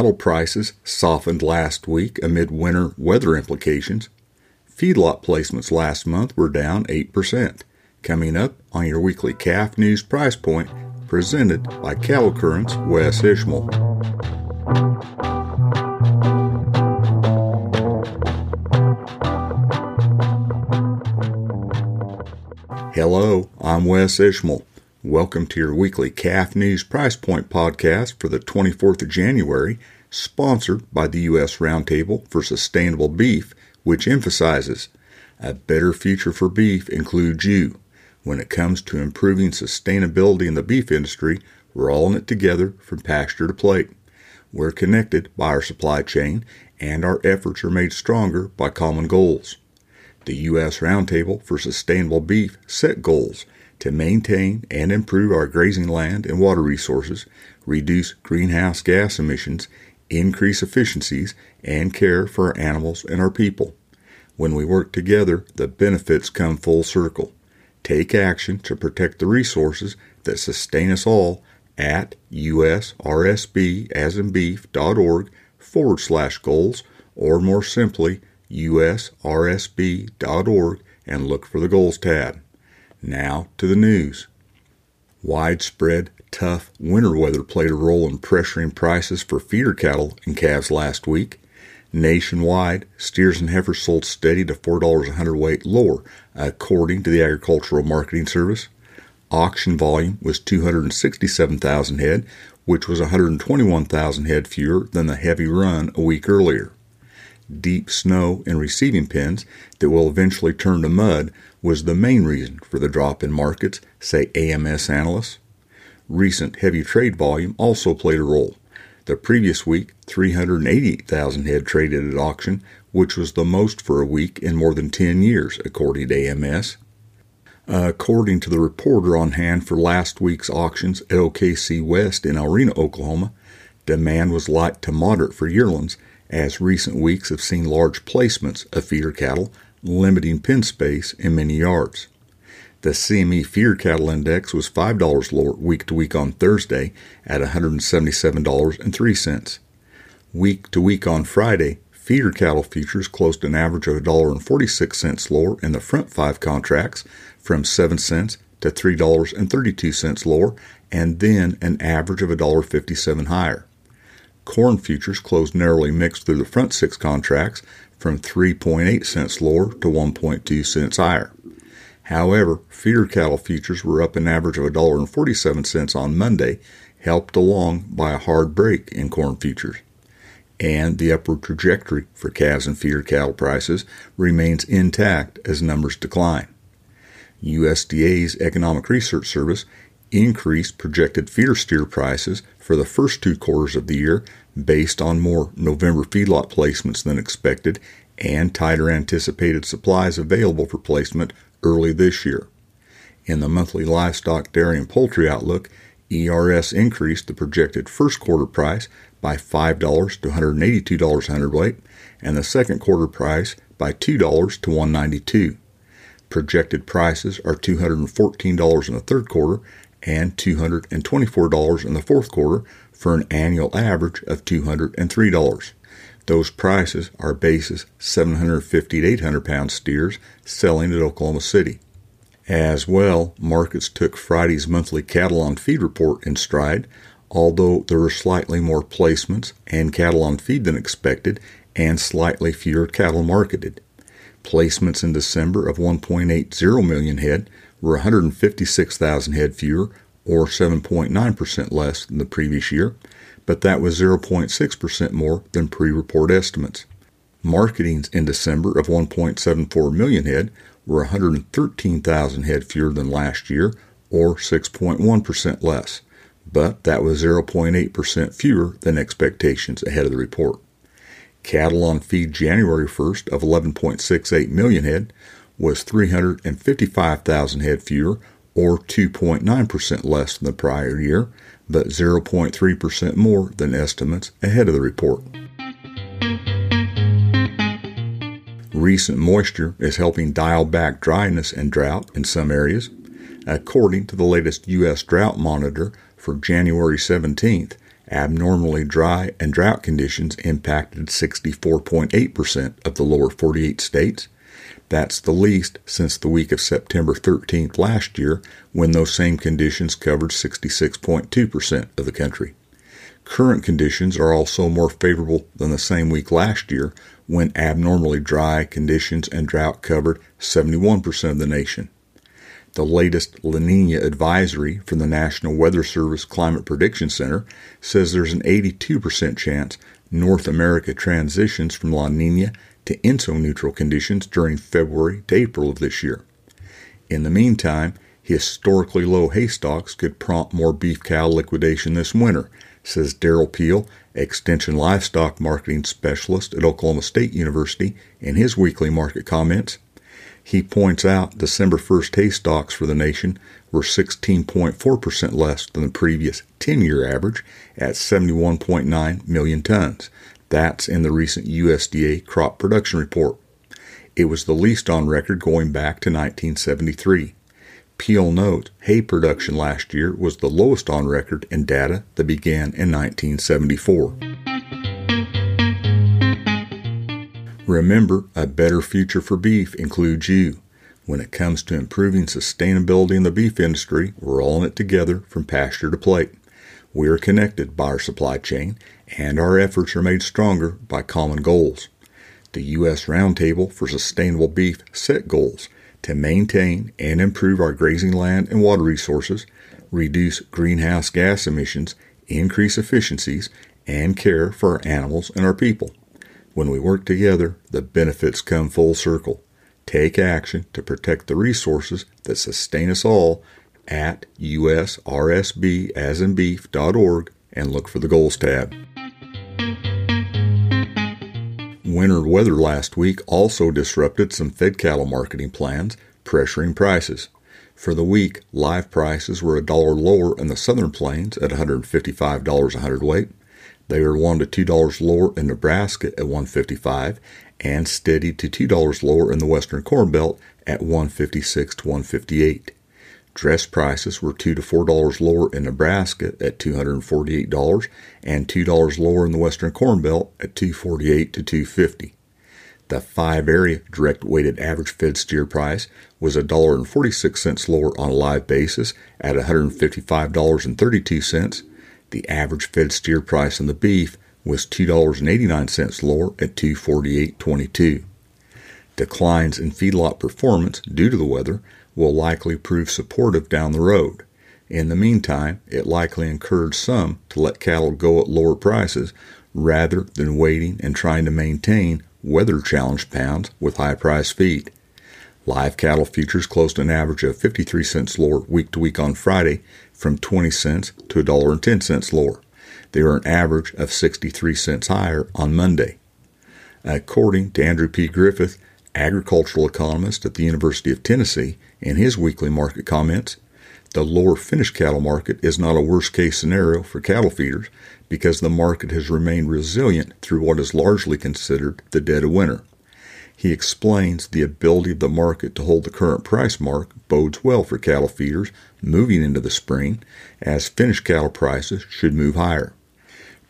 Cattle prices softened last week amid winter weather implications. Feedlot placements last month were down 8%. Coming up on your weekly calf news price point, presented by Cattle Currents Wes Ishmael. Hello, I'm Wes Ishmael. Welcome to your weekly Calf News Price Point podcast for the 24th of January, sponsored by the U.S. Roundtable for Sustainable Beef, which emphasizes a better future for beef includes you. When it comes to improving sustainability in the beef industry, we're all in it together from pasture to plate. We're connected by our supply chain, and our efforts are made stronger by common goals. The U.S. Roundtable for Sustainable Beef set goals to maintain and improve our grazing land and water resources, reduce greenhouse gas emissions, increase efficiencies, and care for our animals and our people. When we work together, the benefits come full circle. Take action to protect the resources that sustain us all at usrsbasandbeef.org forward slash goals, or more simply, usrsb.org and look for the goals tab. Now to the news. Widespread, tough winter weather played a role in pressuring prices for feeder cattle and calves last week. Nationwide, steers and heifers sold steady to $4 a hundredweight lower, according to the Agricultural Marketing Service. Auction volume was 267,000 head, which was 121,000 head fewer than the heavy run a week earlier deep snow in receiving pens that will eventually turn to mud was the main reason for the drop in markets, say AMS analysts. Recent heavy trade volume also played a role. The previous week, 388,000 head traded at auction, which was the most for a week in more than 10 years, according to AMS. according to the reporter on hand for last week's auctions at OKC West in El Reno, Oklahoma, demand was light to moderate for yearlings as recent weeks have seen large placements of feeder cattle, limiting pen space in many yards. The CME feeder cattle index was $5 lower week to week on Thursday at $177.03. Week to week on Friday, feeder cattle futures closed an average of $1.46 lower in the front five contracts from 7 cents to $3.32 lower and then an average of $1.57 higher. Corn futures closed narrowly mixed through the front six contracts from 3.8 cents lower to 1.2 cents higher. However, feeder cattle futures were up an average of $1.47 on Monday, helped along by a hard break in corn futures. And the upward trajectory for calves and feeder cattle prices remains intact as numbers decline. USDA's Economic Research Service increased projected feeder steer prices for the first two quarters of the year based on more November feedlot placements than expected and tighter anticipated supplies available for placement early this year. In the monthly livestock, dairy, and poultry outlook, ERS increased the projected first quarter price by $5 to $182 a hundredweight and the second quarter price by $2 to 192. Projected prices are $214 in the third quarter and $224 in the fourth quarter for an annual average of $203. Those prices are basis 750 to 800 pound steers selling at Oklahoma City. As well, markets took Friday's monthly cattle on feed report in stride, although there were slightly more placements and cattle on feed than expected and slightly fewer cattle marketed. Placements in December of 1.80 million head were 156,000 head fewer, or 7.9% less than the previous year, but that was 0.6% more than pre report estimates. Marketings in December of 1.74 million head were 113,000 head fewer than last year, or 6.1% less, but that was 0.8% fewer than expectations ahead of the report. Cattle on feed January 1st of 11.68 million head was 355,000 head fewer, or 2.9% less than the prior year, but 0.3% more than estimates ahead of the report. Recent moisture is helping dial back dryness and drought in some areas. According to the latest U.S. Drought Monitor for January 17th, Abnormally dry and drought conditions impacted 64.8% of the lower 48 states. That's the least since the week of September 13th last year, when those same conditions covered 66.2% of the country. Current conditions are also more favorable than the same week last year, when abnormally dry conditions and drought covered 71% of the nation. The latest La Nina advisory from the National Weather Service Climate Prediction Center says there's an 82% chance North America transitions from La Nina to ENSO neutral conditions during February to April of this year. In the meantime, historically low hay stocks could prompt more beef cow liquidation this winter, says Derrell Peel, Extension Livestock Marketing Specialist at Oklahoma State University, in his weekly market comments. He points out December 1st hay stocks for the nation were 16.4% less than the previous 10 year average at 71.9 million tons. That's in the recent USDA crop production report. It was the least on record going back to 1973. Peel notes hay production last year was the lowest on record in data that began in 1974. Remember, a better future for beef includes you. When it comes to improving sustainability in the beef industry, we're all in it together from pasture to plate. We are connected by our supply chain, and our efforts are made stronger by common goals. The U.S. Roundtable for Sustainable Beef set goals to maintain and improve our grazing land and water resources, reduce greenhouse gas emissions, increase efficiencies, and care for our animals and our people. When we work together, the benefits come full circle. Take action to protect the resources that sustain us all at usrsbasandbeef.org and look for the goals tab. Winter weather last week also disrupted some fed cattle marketing plans, pressuring prices. For the week, live prices were a dollar lower in the southern plains at $155 a hundredweight. They were one to two dollars lower in Nebraska at 155 and steady to two dollars lower in the western corn belt at 156 to 158. Dress prices were two to four dollars lower in Nebraska at $248 and two dollars lower in the western corn belt at 248 to 250. The five area direct weighted average fed steer price was $1.46 lower on a live basis at $155.32 the average fed steer price on the beef was $2.89 lower at 248.22. Declines in feedlot performance due to the weather will likely prove supportive down the road. In the meantime, it likely encouraged some to let cattle go at lower prices rather than waiting and trying to maintain weather challenged pounds with high price feed. Live cattle futures closed an average of 53 cents lower week to week on Friday from 20 cents to $1.10 lower. They were an average of 63 cents higher on Monday. According to Andrew P. Griffith, agricultural economist at the University of Tennessee, in his weekly market comments, the lower finished cattle market is not a worst case scenario for cattle feeders because the market has remained resilient through what is largely considered the dead of winter. He explains the ability of the market to hold the current price mark bodes well for cattle feeders moving into the spring, as finished cattle prices should move higher.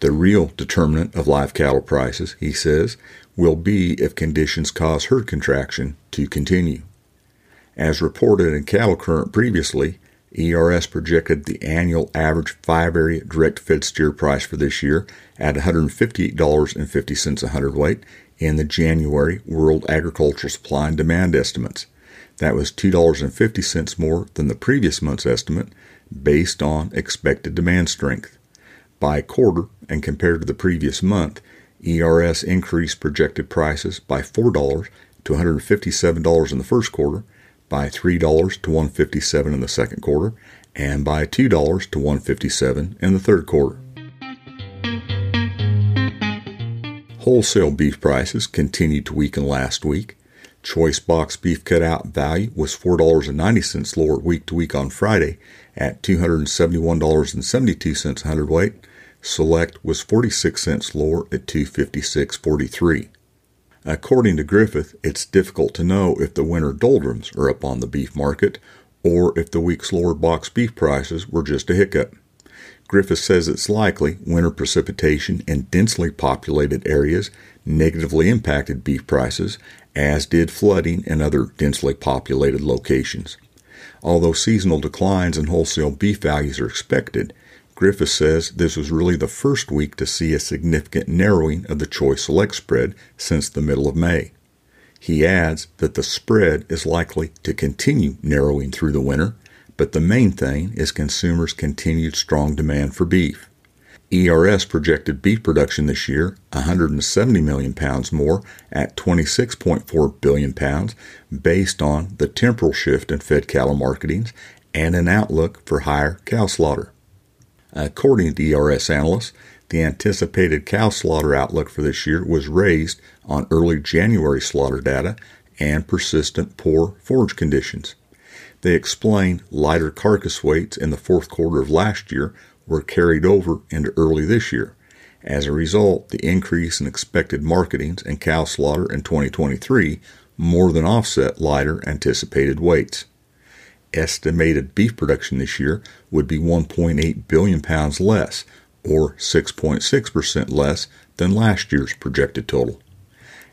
The real determinant of live cattle prices, he says, will be if conditions cause herd contraction to continue. As reported in Cattle Current previously, ERS projected the annual average five area direct fed steer price for this year at $158.50 a hundredweight in the January World Agricultural Supply and Demand estimates. That was $2.50 more than the previous month's estimate based on expected demand strength. By quarter and compared to the previous month, ERS increased projected prices by $4 to $157 in the first quarter, by $3 to 157 in the second quarter, and by $2 to 157 in the third quarter. Wholesale beef prices continued to weaken last week. Choice box beef cutout value was $4.90 lower week to week on Friday at $271.72 a hundredweight. Select was 46 cents lower at 256.43. According to Griffith, it's difficult to know if the winter doldrums are up on the beef market or if the week's lower box beef prices were just a hiccup. Griffith says it's likely winter precipitation in densely populated areas negatively impacted beef prices, as did flooding in other densely populated locations. Although seasonal declines in wholesale beef values are expected, Griffith says this was really the first week to see a significant narrowing of the choice select spread since the middle of May. He adds that the spread is likely to continue narrowing through the winter, but the main thing is consumers' continued strong demand for beef. ERS projected beef production this year 170 million pounds more at 26.4 billion pounds based on the temporal shift in fed cattle marketings and an outlook for higher cow slaughter. According to ERS analysts, the anticipated cow slaughter outlook for this year was raised on early January slaughter data and persistent poor forage conditions. They explain lighter carcass weights in the fourth quarter of last year were carried over into early this year. As a result, the increase in expected marketings and cow slaughter in 2023 more than offset lighter anticipated weights. Estimated beef production this year would be 1.8 billion pounds less, or 6.6% less than last year's projected total.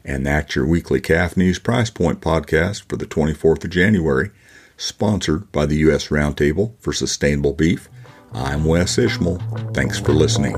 And that's your weekly Calf News Price Point podcast for the 24th of January sponsored by the U.S. Roundtable for Sustainable Beef. I'm Wes Ishmael. Thanks for listening.